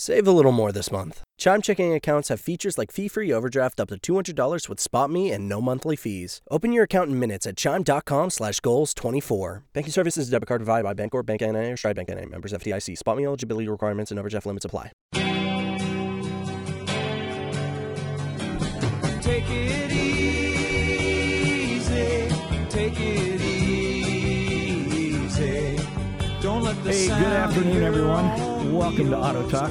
Save a little more this month. Chime checking accounts have features like fee-free overdraft up to $200 with SpotMe and no monthly fees. Open your account in minutes at chime.com slash goals 24. Banking services debit card provided by Bancorp, Bank NA, or Stride Bank NA. Members FDIC. SpotMe eligibility requirements and overdraft limits apply. Take it easy, take it Good afternoon, everyone. Welcome to Auto Talk.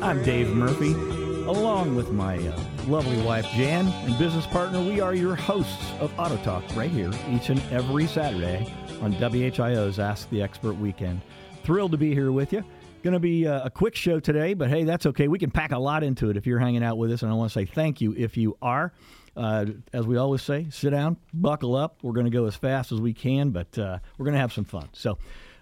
I'm Dave. Murphy, along with my uh, lovely wife Jan and business partner. We are your hosts of Auto Talk right here each and every Saturday on WHIO's Ask the Expert Weekend. Thrilled to be here with you. Going to be uh, a quick show today, but hey, that's okay. We can pack a lot into it if you're hanging out with us, and I want to say thank you if you are. Uh, as we always say, sit down, buckle up. We're going to go as fast as we can, but uh, we're going to have some fun. So,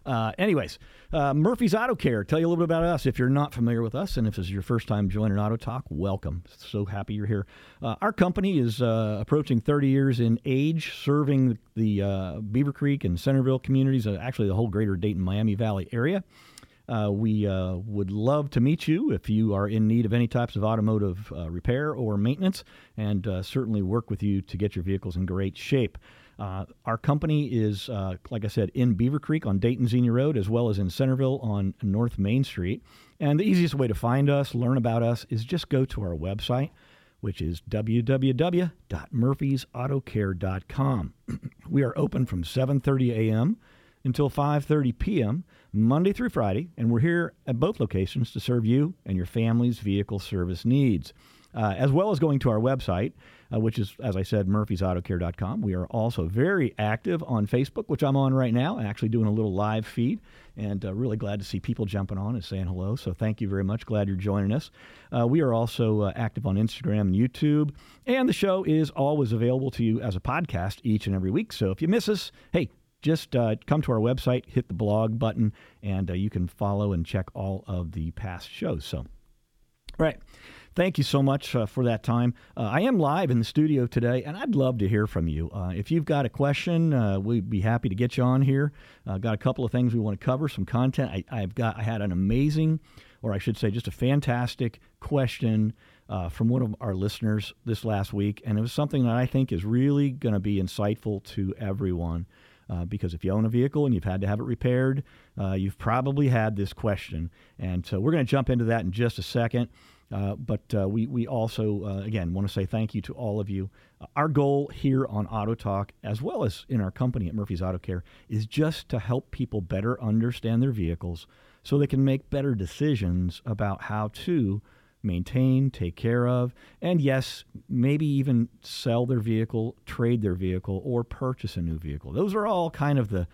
uh, anyways, uh, Murphy's Auto Care. Tell you a little bit about us if you're not familiar with us, and if this is your first time joining Auto Talk, welcome. So happy you're here. Uh, our company is uh, approaching 30 years in age, serving the uh, Beavercreek and Centerville communities, actually the whole greater Dayton, Miami Valley area. We would love to meet you if you are in need of any types of automotive repair or maintenance, and certainly work with you to get your vehicles in great shape. Uh, our company is, uh, like I said, in Beavercreek on Dayton Xenia Road, as well as in Centerville on North Main Street. And the easiest way to find us, learn about us, is just go to our website, which is www.murphysautocare.com. we are open from 7:30 a.m. until 5:30 p.m. Monday through Friday, and we're here at both locations to serve you and your family's vehicle service needs. Uh, as well as going to our website, uh, which is, as I said, murphysautocare.com. We are also very active on Facebook, which I'm on right now, actually doing a little live feed, and uh, really glad to see people jumping on and saying hello. So thank you very much. Glad you're joining us. Uh, we are also uh, active on Instagram and YouTube, and the show is always available to you as a podcast each and every week. So if you miss us, hey, just uh, come to our website, hit the blog button, and uh, you can follow and check all of the past shows. So, right. Thank you so much uh, for that time. Uh, I am live in the studio today, and I'd love to hear from you. Uh, if you've got a question, uh, we'd be happy to get you on here. Uh, got a couple of things we want to cover, some content. I, I've got, I had an amazing, or I should say, just a fantastic question uh, from one of our listeners this last week, and it was something that I think is really going to be insightful to everyone. Uh, because if you own a vehicle and you've had to have it repaired, uh, you've probably had this question. And so we're going to jump into that in just a second. Uh, but uh, we, we also, uh, again, want to say thank you to all of you. Our goal here on Auto Talk, as well as in our company at Murphy's Auto Care, is just to help people better understand their vehicles so they can make better decisions about how to maintain, take care of, and yes, maybe even sell their vehicle, trade their vehicle, or purchase a new vehicle. Those are all kind of the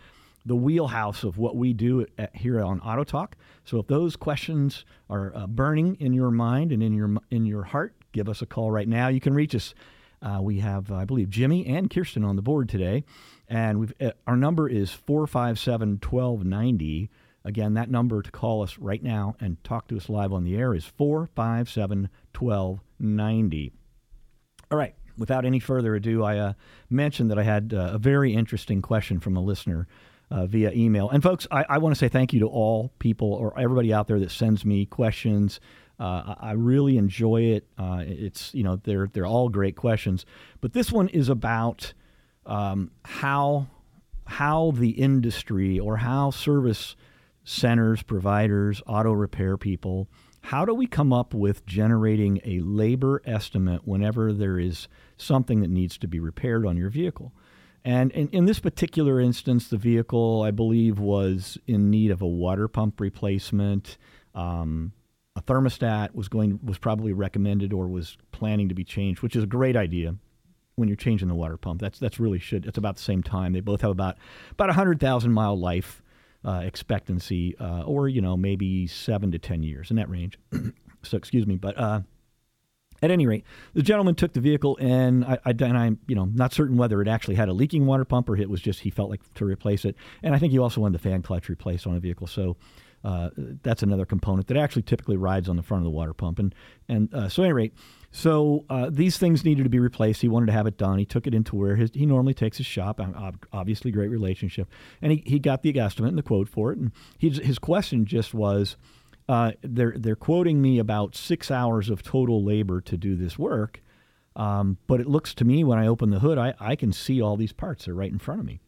the wheelhouse of what we do at, here on Auto Talk. So if those questions are uh, burning in your mind and in your in your heart, give us a call right now. You can reach us. Uh, we have, I believe, Jimmy and Kirsten on the board today, and we've uh, our number is 457-1290. Again, that number to call us right now and talk to us live on the air is 457 1290. All right, without any further ado, I uh, mentioned that I had uh, a very interesting question from a listener uh, via email. And folks, I, I want to say thank you to all people or everybody out there that sends me questions. Uh, I really enjoy it. Uh, it's you know they're they're all great questions, but this one is about um, how how the industry or how service centers, providers, auto repair people, how do we come up with generating a labor estimate whenever there is something that needs to be repaired on your vehicle? And in, in this particular instance, the vehicle, I believe, was in need of a water pump replacement. Um, a thermostat was going was probably recommended or was planning to be changed, which is a great idea when you're changing the water pump. That's that's really should. It's about the same time. They both have about about a hundred thousand mile life uh, expectancy, uh, or you know maybe seven to ten years in that range. so excuse me, but uh, at any rate, the gentleman took the vehicle, and I, I, and I'm you know not certain whether it actually had a leaking water pump or it was just he felt like to replace it. And I think he also wanted the fan clutch replaced on a vehicle. So uh, that's another component that actually typically rides on the front of the water pump. And and uh, so at any rate, so uh, these things needed to be replaced. He wanted to have it done. He took it into where his, he normally takes his shop. Obviously, great relationship, and he, he got the estimate and the quote for it. And he, his question just was, uh, they're they're quoting me about six hours of total labor to do this work, um, but it looks to me when I open the hood, I, I can see all these parts. They're right in front of me.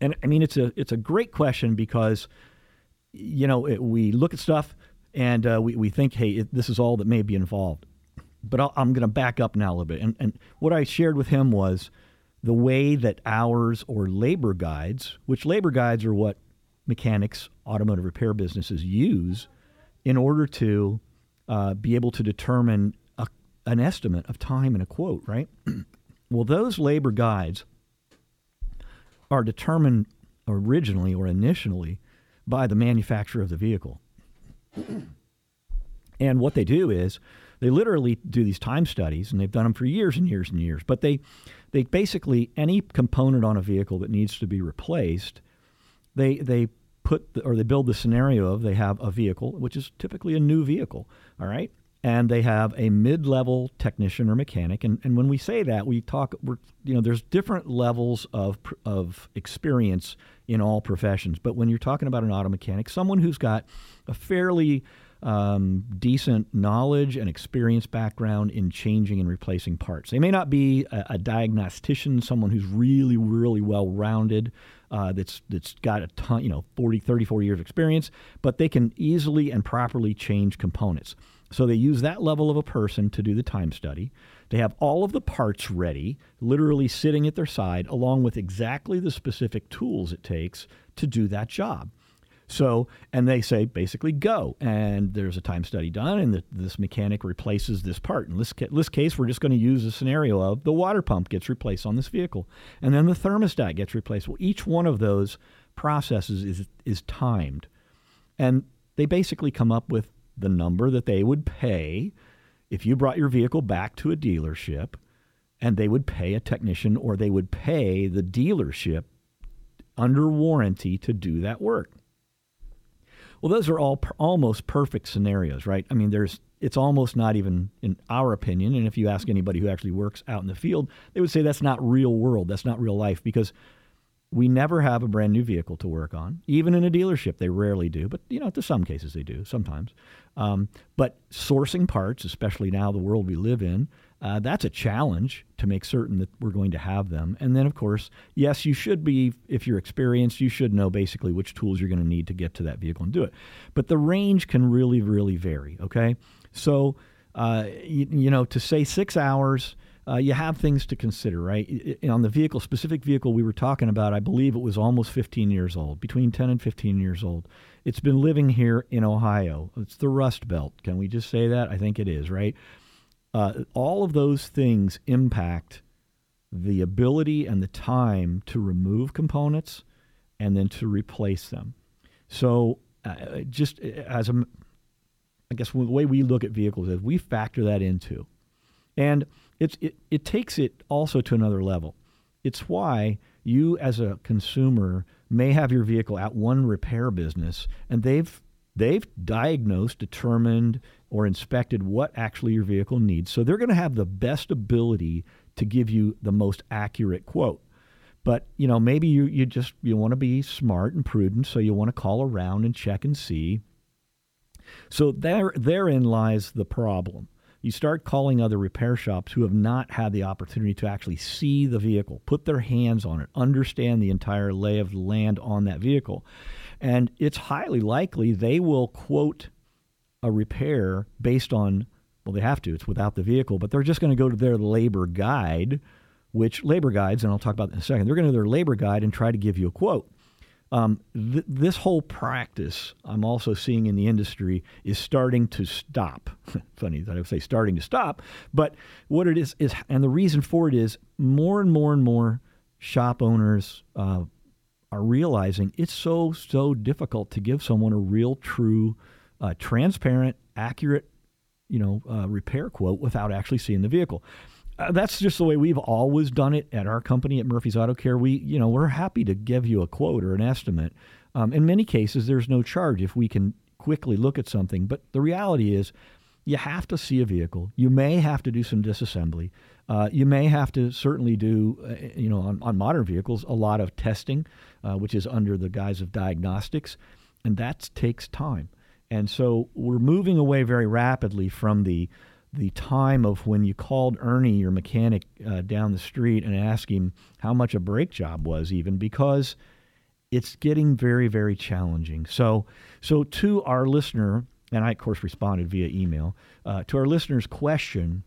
And I mean, it's a it's a great question because, you know, it, we look at stuff and uh, we we think, hey, it, this is all that may be involved. But i am going to back up now a little bit. And and what I shared with him was the way that hours or labor guides, which labor guides are what mechanics, automotive repair businesses use in order to uh, be able to determine a, an estimate of time and a quote, right? well, those labor guides are determined originally or initially by the manufacturer of the vehicle. and what they do is they literally do these time studies, and they've done them for years and years and years. But they, they basically any component on a vehicle that needs to be replaced, they they put the, or they build the scenario of they have a vehicle, which is typically a new vehicle, all right, and they have a mid-level technician or mechanic. And, and when we say that, we talk, we're, you know, there's different levels of, of experience in all professions. But when you're talking about an auto mechanic, someone who's got a fairly um, decent knowledge and experience background in changing and replacing parts. They may not be a, a diagnostician, someone who's really, really well rounded, uh, that's that's got a ton, you know, 40, 34 years experience, but they can easily and properly change components. So they use that level of a person to do the time study. They have all of the parts ready, literally sitting at their side, along with exactly the specific tools it takes to do that job. So, and they say basically go, and there's a time study done, and the, this mechanic replaces this part. In this, ca- this case, we're just going to use a scenario of the water pump gets replaced on this vehicle, and then the thermostat gets replaced. Well, each one of those processes is is timed, and they basically come up with the number that they would pay if you brought your vehicle back to a dealership and they would pay a technician or they would pay the dealership under warranty to do that work. Well, those are all per- almost perfect scenarios, right? I mean, there's it's almost not even in our opinion, and if you ask anybody who actually works out in the field, they would say that's not real world, that's not real life because we never have a brand new vehicle to work on. Even in a dealership, they rarely do, but you know, to some cases they do sometimes. Um, but sourcing parts, especially now the world we live in, uh, that's a challenge to make certain that we're going to have them. And then, of course, yes, you should be, if you're experienced, you should know basically which tools you're going to need to get to that vehicle and do it. But the range can really, really vary. Okay, so uh, you, you know, to say six hours uh, you have things to consider, right? on the vehicle, specific vehicle we were talking about, I believe it was almost 15 years old, between 10 and 15 years old. It's been living here in Ohio. It's the Rust Belt. Can we just say that? I think it is, right? Uh, all of those things impact the ability and the time to remove components and then to replace them. So, uh, just uh, as a, I guess the way we look at vehicles is we factor that into. And it's, it, it takes it also to another level. It's why you, as a consumer, may have your vehicle at one repair business and they've they've diagnosed, determined, or inspected what actually your vehicle needs. So they're going to have the best ability to give you the most accurate quote. But you know, maybe you, you just you want to be smart and prudent, so you want to call around and check and see. So there therein lies the problem you start calling other repair shops who have not had the opportunity to actually see the vehicle, put their hands on it, understand the entire lay of the land on that vehicle. And it's highly likely they will quote a repair based on, well, they have to, it's without the vehicle, but they're just going to go to their labor guide, which labor guides, and I'll talk about that in a second, they're going to their labor guide and try to give you a quote. Um, th- this whole practice I'm also seeing in the industry is starting to stop. Funny that I would say starting to stop, but what it is is, and the reason for it is more and more and more shop owners uh, are realizing it's so so difficult to give someone a real, true, uh, transparent, accurate, you know, uh, repair quote without actually seeing the vehicle uh, that's just the way we've always done it at our company at Murphy's Auto Care. We, you know, we're happy to give you a quote or an estimate. Um, in many cases, there's no charge if we can quickly look at something. But the reality is, you have to see a vehicle. You may have to do some disassembly. Uh, you may have to certainly do, uh, you know, on, on, modern vehicles, a lot of testing, uh, which is under the guise of diagnostics, and that takes time. And so we're moving away very rapidly from the the time of when you called Ernie, your mechanic, uh, down the street and asked him how much a brake job was, even because it's getting very, very challenging. So, so to our listener, and I of course responded via email uh, to our listener's question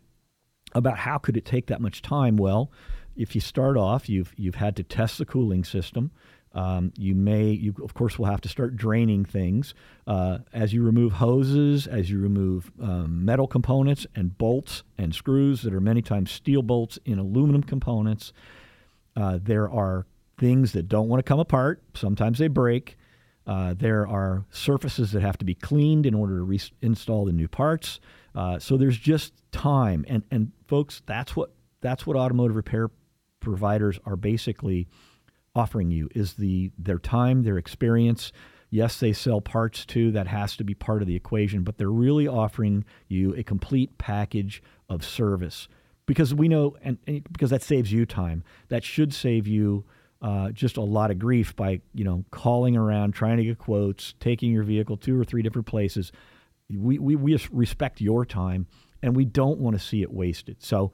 about how could it take that much time. Well, if you start off, you've you've had to test the cooling system. Um, you may, you of course, will have to start draining things uh, as you remove hoses, as you remove um, metal components and bolts and screws that are many times steel bolts in aluminum components. Uh, there are things that don't want to come apart. Sometimes they break. Uh, there are surfaces that have to be cleaned in order to reinstall the new parts. Uh, so there's just time, and and folks, that's what that's what automotive repair providers are basically offering you is the their time, their experience. Yes, they sell parts too. That has to be part of the equation, but they're really offering you a complete package of service because we know, and, and because that saves you time. That should save you uh, just a lot of grief by you know calling around, trying to get quotes, taking your vehicle two or three different places. We we, we respect your time, and we don't want to see it wasted. So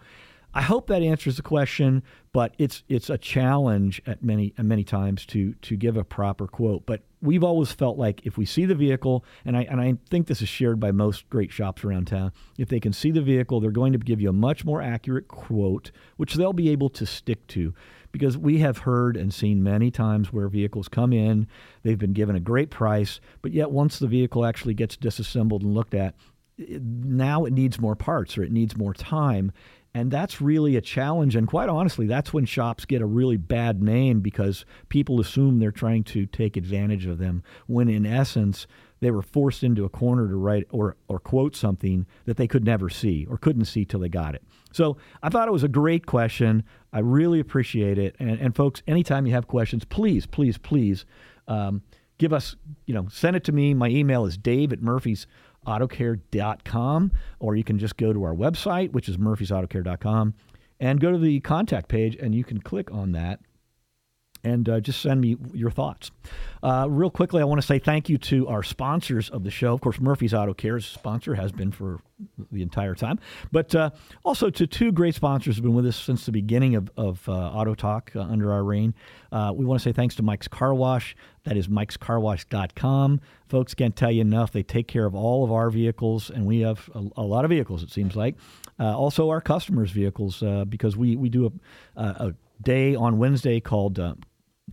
I hope that answers the question, but it's it's a challenge at many at many times to to give a proper quote. But we've always felt like if we see the vehicle, and I and I think this is shared by most great shops around town, if they can see the vehicle, they're going to give you a much more accurate quote, which they'll be able to stick to. Because we have heard and seen many times where vehicles come in, they've been given a great price, but yet once the vehicle actually gets disassembled and looked at, now it needs more parts or it needs more time and that's really a challenge. And quite honestly, that's when shops get a really bad name because people assume they're trying to take advantage of them, when in essence, they were forced into a corner to write or, or quote something that they could never see or couldn't see till they got it. So I thought it was a great question. I really appreciate it. And, and folks, anytime you have questions, please, please, please um, give us, you know, send it to me. My email is dave at murphy's autocare.com, or you can just go to our website, which is murphysautocare.com, and go to the contact page, and you can click on that and uh, just send me your thoughts. Uh, real quickly, I want to say thank you to our sponsors of the show. Of course, Murphy's Auto Care's sponsor has been for the entire time, but uh, also to two great sponsors who have been with us since the beginning of, of uh, Auto Talk uh, under our reign. Uh, we want to say thanks to Mike's Car Wash. That is mikescarwash.com. Folks can't tell you enough. They take care of all of our vehicles, and we have a, a lot of vehicles, it seems like. also, our customers' vehicles, because we, we do a, a day on Wednesday called uh,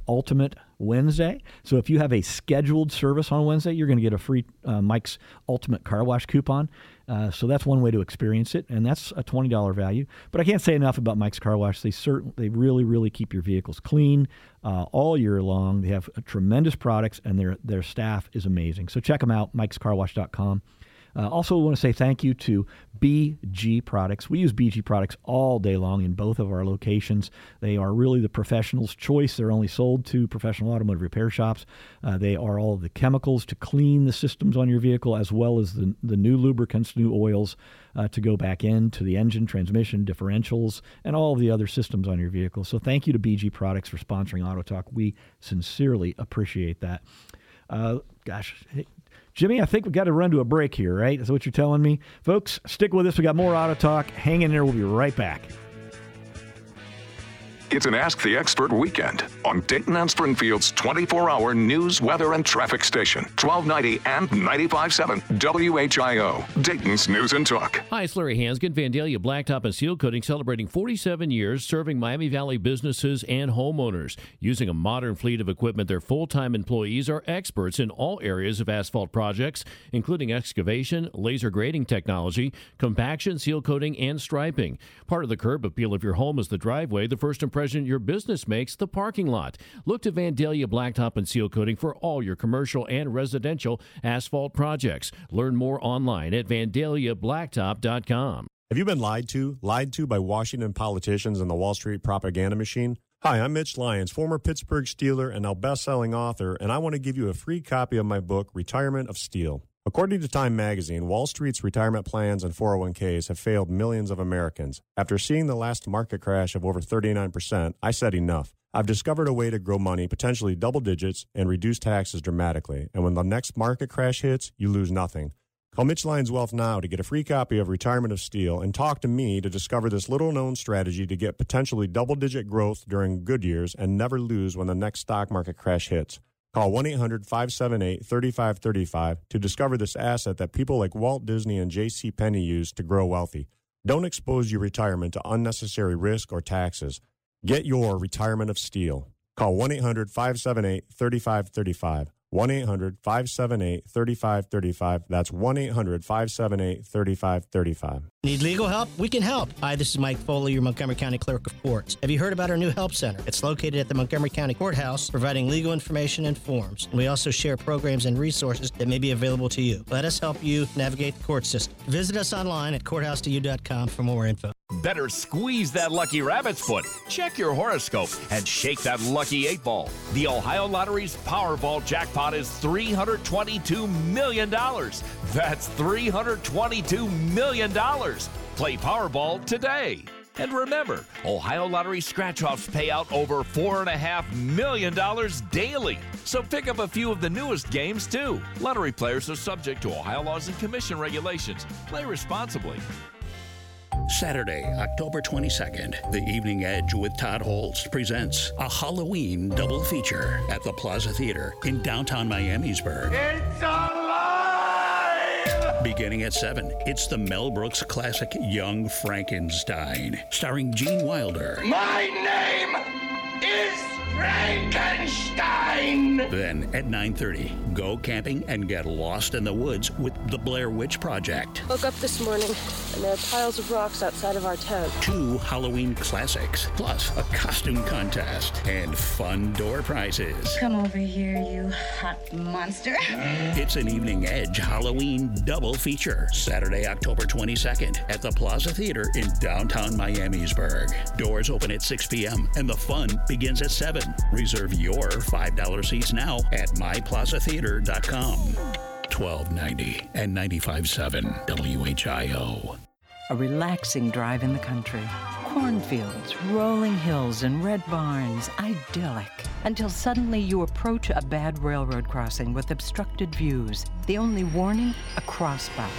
Ultimate Wednesday. So if you have a scheduled service on Wednesday, you're going to get a free uh, Mike's Ultimate Car Wash coupon. Uh, so that's one way to experience it, and that's a twenty dollar value. But I can't say enough about Mike's Car Wash. They certain they really really keep your vehicles clean uh, all year long. They have tremendous products, and their their staff is amazing. So check them out, Mike'sCarWash.com. Uh, also, want to say thank you to BG Products. We use BG Products all day long in both of our locations. They are really the professional's choice. They're only sold to professional automotive repair shops. Uh, they are all the chemicals to clean the systems on your vehicle, as well as the, the new lubricants, new oils uh, to go back into the engine, transmission, differentials, and all the other systems on your vehicle. So, thank you to BG Products for sponsoring Auto Talk. We sincerely appreciate that. Uh, gosh, Jimmy, I think we've got to run to a break here, right? That's what you're telling me. Folks, stick with us. We got more Auto Talk. Hang in there. We'll be right back. It's an Ask the Expert weekend on Dayton and Springfield's 24 hour news, weather, and traffic station, 1290 and 95.7 WHIO, Dayton's News and Talk. Hi, it's Larry Hansgen, Vandalia Blacktop and Seal Coating, celebrating 47 years serving Miami Valley businesses and homeowners. Using a modern fleet of equipment, their full time employees are experts in all areas of asphalt projects, including excavation, laser grading technology, compaction, seal coating, and striping. Part of the curb appeal of your home is the driveway. The first impression your business makes, the parking lot. Look to Vandalia Blacktop and Seal Coating for all your commercial and residential asphalt projects. Learn more online at vandaliablacktop.com. Have you been lied to? Lied to by Washington politicians and the Wall Street propaganda machine? Hi, I'm Mitch Lyons, former Pittsburgh Steeler and now best-selling author, and I want to give you a free copy of my book, Retirement of Steel. According to Time magazine, Wall Street's retirement plans and 401ks have failed millions of Americans. After seeing the last market crash of over 39%, I said enough. I've discovered a way to grow money potentially double digits and reduce taxes dramatically. And when the next market crash hits, you lose nothing. Call Mitch Lyons Wealth now to get a free copy of Retirement of Steel and talk to me to discover this little known strategy to get potentially double digit growth during good years and never lose when the next stock market crash hits. Call 1 800 578 3535 to discover this asset that people like Walt Disney and J.C. Penney use to grow wealthy. Don't expose your retirement to unnecessary risk or taxes. Get your Retirement of Steel. Call 1 800 578 3535. 1 800 578 3535. That's 1 800 578 3535. Need legal help? We can help. Hi, this is Mike Foley, your Montgomery County Clerk of Courts. Have you heard about our new help center? It's located at the Montgomery County Courthouse, providing legal information and forms. We also share programs and resources that may be available to you. Let us help you navigate the court system. Visit us online at courthouse2u.com for more info. Better squeeze that lucky rabbit's foot, check your horoscope, and shake that lucky eight ball. The Ohio Lottery's Powerball jackpot is $322 million. That's $322 million. Play Powerball today. And remember, Ohio Lottery scratch offs pay out over $4.5 million daily. So pick up a few of the newest games, too. Lottery players are subject to Ohio laws and commission regulations. Play responsibly. Saturday, October 22nd, The Evening Edge with Todd Holst presents a Halloween double feature at the Plaza Theater in downtown Miamisburg. It's alive! Beginning at 7, it's the Mel Brooks classic Young Frankenstein, starring Gene Wilder. My name is Frankenstein! Then at 9:30, go camping and get lost in the woods with the Blair Witch Project. Woke up this morning and there are piles of rocks outside of our tent. Two Halloween classics, plus a costume contest and fun door prizes. Come over here, you hot monster. It's an Evening Edge Halloween double feature, Saturday, October 22nd at the Plaza Theater in downtown Miamisburg. Doors open at 6 p.m. and the fun begins at 7. Reserve your $5 seats now at myplazatheater.com. 1290 and 95.7 WHIO. A relaxing drive in the country. Cornfields, rolling hills, and red barns. Idyllic. Until suddenly you approach a bad railroad crossing with obstructed views. The only warning? A crossbuck.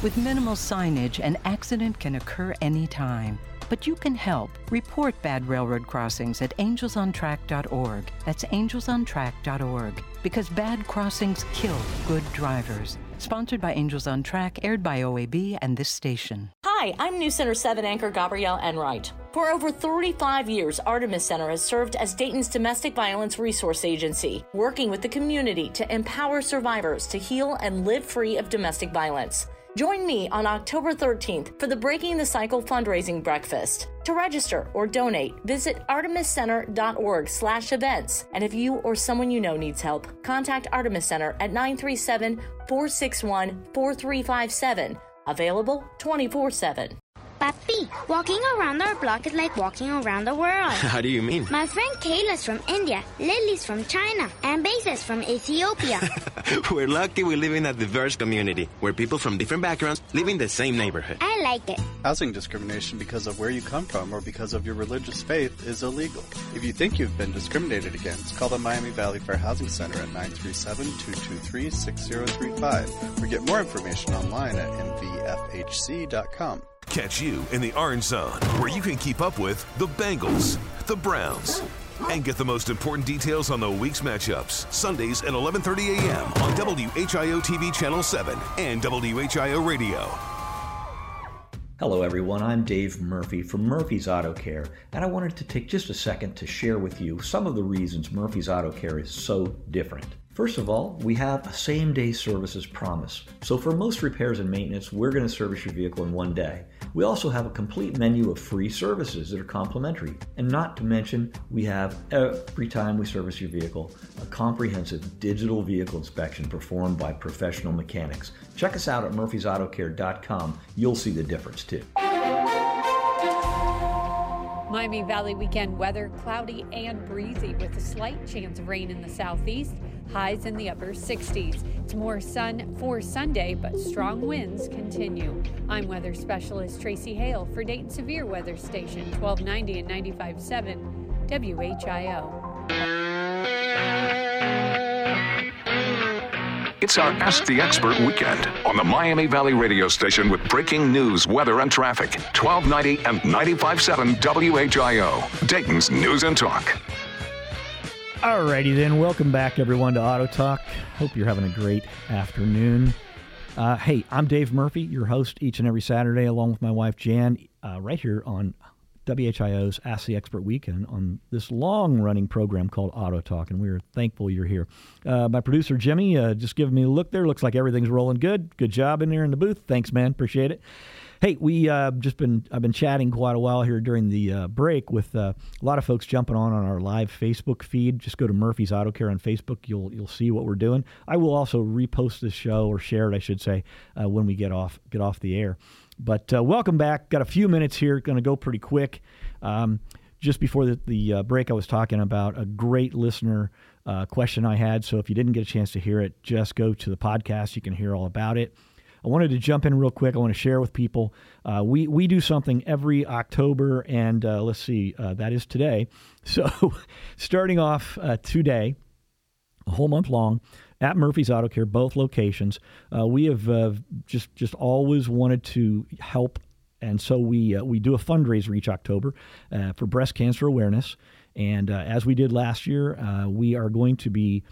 With minimal signage, an accident can occur anytime. But you can help. Report bad railroad crossings at angelsontrack.org. That's angelsontrack.org. Because bad crossings kill good drivers. Sponsored by Angels on Track, aired by OAB and this station. Hi, I'm News Center 7 anchor Gabrielle Enright. For over 35 years, Artemis Center has served as Dayton's domestic violence resource agency, working with the community to empower survivors to heal and live free of domestic violence. Join me on October 13th for the Breaking the Cycle fundraising breakfast. To register or donate, visit artemiscenter.org slash events. And if you or someone you know needs help, contact Artemis Center at 937-461-4357. Available 24-7. Papi, walking around our block is like walking around the world. How do you mean? My friend Kayla's from India, Lily's from China, and Base's from Ethiopia. We're lucky we live in a diverse community where people from different backgrounds live in the same neighborhood. I like it. Housing discrimination because of where you come from or because of your religious faith is illegal. If you think you've been discriminated against, call the Miami Valley Fair Housing Center at 937-223-6035 or get more information online at mvfhc.com. Catch you in the Orange Zone, where you can keep up with the Bengals, the Browns, and get the most important details on the week's matchups. Sundays at 11:30 a.m. on WHIO TV Channel 7 and WHIO Radio. Hello, everyone. I'm Dave Murphy from Murphy's Auto Care, and I wanted to take just a second to share with you some of the reasons Murphy's Auto Care is so different. First of all, we have a same day services promise. So, for most repairs and maintenance, we're going to service your vehicle in one day. We also have a complete menu of free services that are complimentary. And not to mention, we have every time we service your vehicle, a comprehensive digital vehicle inspection performed by professional mechanics. Check us out at murphysautocare.com. You'll see the difference too. Miami Valley weekend weather cloudy and breezy with a slight chance of rain in the southeast, highs in the upper 60s. It's more sun for Sunday, but strong winds continue. I'm weather specialist Tracy Hale for Dayton Severe Weather Station 1290 and 95.7 WHIO. It's our Ask the Expert weekend on the Miami Valley radio station with breaking news, weather, and traffic. 1290 and 95.7 WHIO, Dayton's News and Talk. Alrighty then, welcome back everyone to Auto Talk. Hope you're having a great afternoon. Uh, hey, I'm Dave Murphy, your host each and every Saturday, along with my wife Jan, uh, right here on WHIO's Ask the Expert Weekend on this long running program called Auto Talk, and we are thankful you're here. Uh, my producer Jimmy uh, just giving me a look there. Looks like everything's rolling good. Good job in there in the booth. Thanks, man. Appreciate it. Hey, we uh, just been I've been chatting quite a while here during the uh, break with uh, a lot of folks jumping on on our live Facebook feed. Just go to Murphy's Auto Care on Facebook. You'll you'll see what we're doing. I will also repost this show or share it, I should say, uh, when we get off get off the air. But uh, welcome back. Got a few minutes here. Going to go pretty quick. Um, just before the, the uh, break, I was talking about a great listener uh, question I had. So if you didn't get a chance to hear it, just go to the podcast. You can hear all about it. I wanted to jump in real quick. I want to share with people. Uh, we we do something every October, and uh, let's see, uh, that is today. So starting off uh, today, a whole month long at Murphy's Auto Care, both locations. Uh, we have uh, just just always wanted to help, and so we uh, we do a fundraiser each October uh, for breast cancer awareness. And uh, as we did last year, uh, we are going to be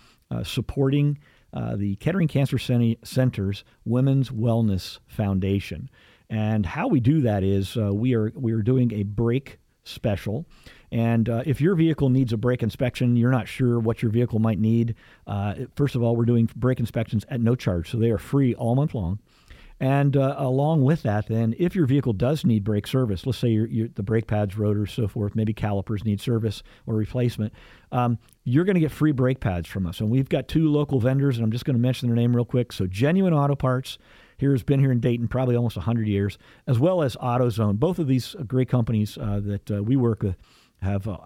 supporting the Kettering Cancer Center's Women's Wellness Foundation. And how we do that is we are we are doing a brake special. And uh, if your vehicle needs a brake inspection, you're not sure what your vehicle might need. Uh, first of all, we're doing brake inspections at no charge, so they are free all month long. And uh, along with that, then, if your vehicle does need brake service, let's say the brake pads, rotors, so forth, maybe calipers need service or replacement, um, you're going to get free brake pads from us. And we've got two local vendors, and I'm just going to mention their name real quick. So, Genuine Auto Parts here has been here in Dayton probably almost 100 years, as well as AutoZone. Both of these great companies uh, that uh, we work with have uh,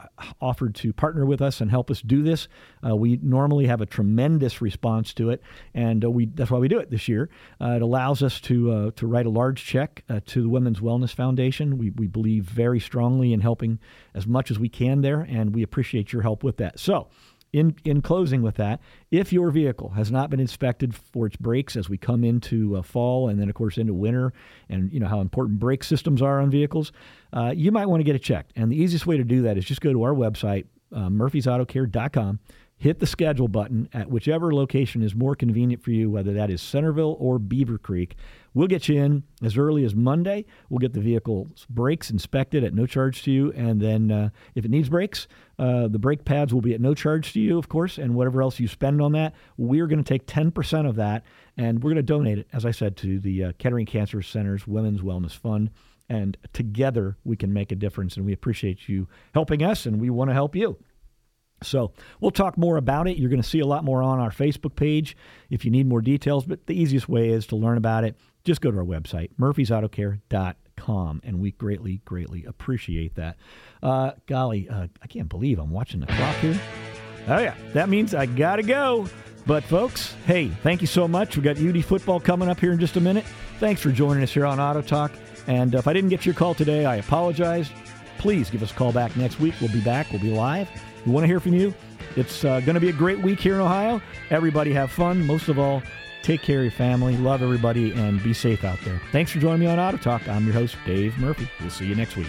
offered to partner with us and help us do this. Uh, we normally have a tremendous response to it, and uh, we that's why we do it this year. Uh, it allows us to uh, to write a large check uh, to the Women's Wellness Foundation. We we believe very strongly in helping as much as we can there, and we appreciate your help with that. So in, in closing with that, if your vehicle has not been inspected for its brakes as we come into uh, fall and then, of course, into winter, and you know how important brake systems are on vehicles, uh, you might want to get it checked. And the easiest way to do that is just go to our website, uh, murphysautocare.com, hit the schedule button at whichever location is more convenient for you, whether that is Centerville or Beavercreek. We'll get you in as early as Monday. We'll get the vehicle's brakes inspected at no charge to you. And then uh, if it needs brakes, uh, the brake pads will be at no charge to you, of course, and whatever else you spend on that, we're going to take 10% of that and we're going to donate it, as I said, to the uh, Kettering Cancer Center's Women's Wellness Fund. And together we can make a difference. And we appreciate you helping us, and we want to help you. So we'll talk more about it. You're going to see a lot more on our Facebook page if you need more details. But the easiest way is to learn about it. Just go to our website, murphysautocare.com, and we greatly, greatly appreciate that. Uh, golly, uh, I can't believe I'm watching the clock here. Oh yeah, that means I gotta go. But folks, hey, thank you so much. We got UD football coming up here in just a minute. Thanks for joining us here on Auto Talk. And if I didn't get your call today, I apologize. Please give us a call back next week. We'll be back. We'll be live. We want to hear from you. It's uh, going to be a great week here in Ohio. Everybody have fun. Most of all, take care of your family, love everybody, and be safe out there. Thanks for joining me on Auto Talk. I'm your host, Dave Murphy. We'll see you next week.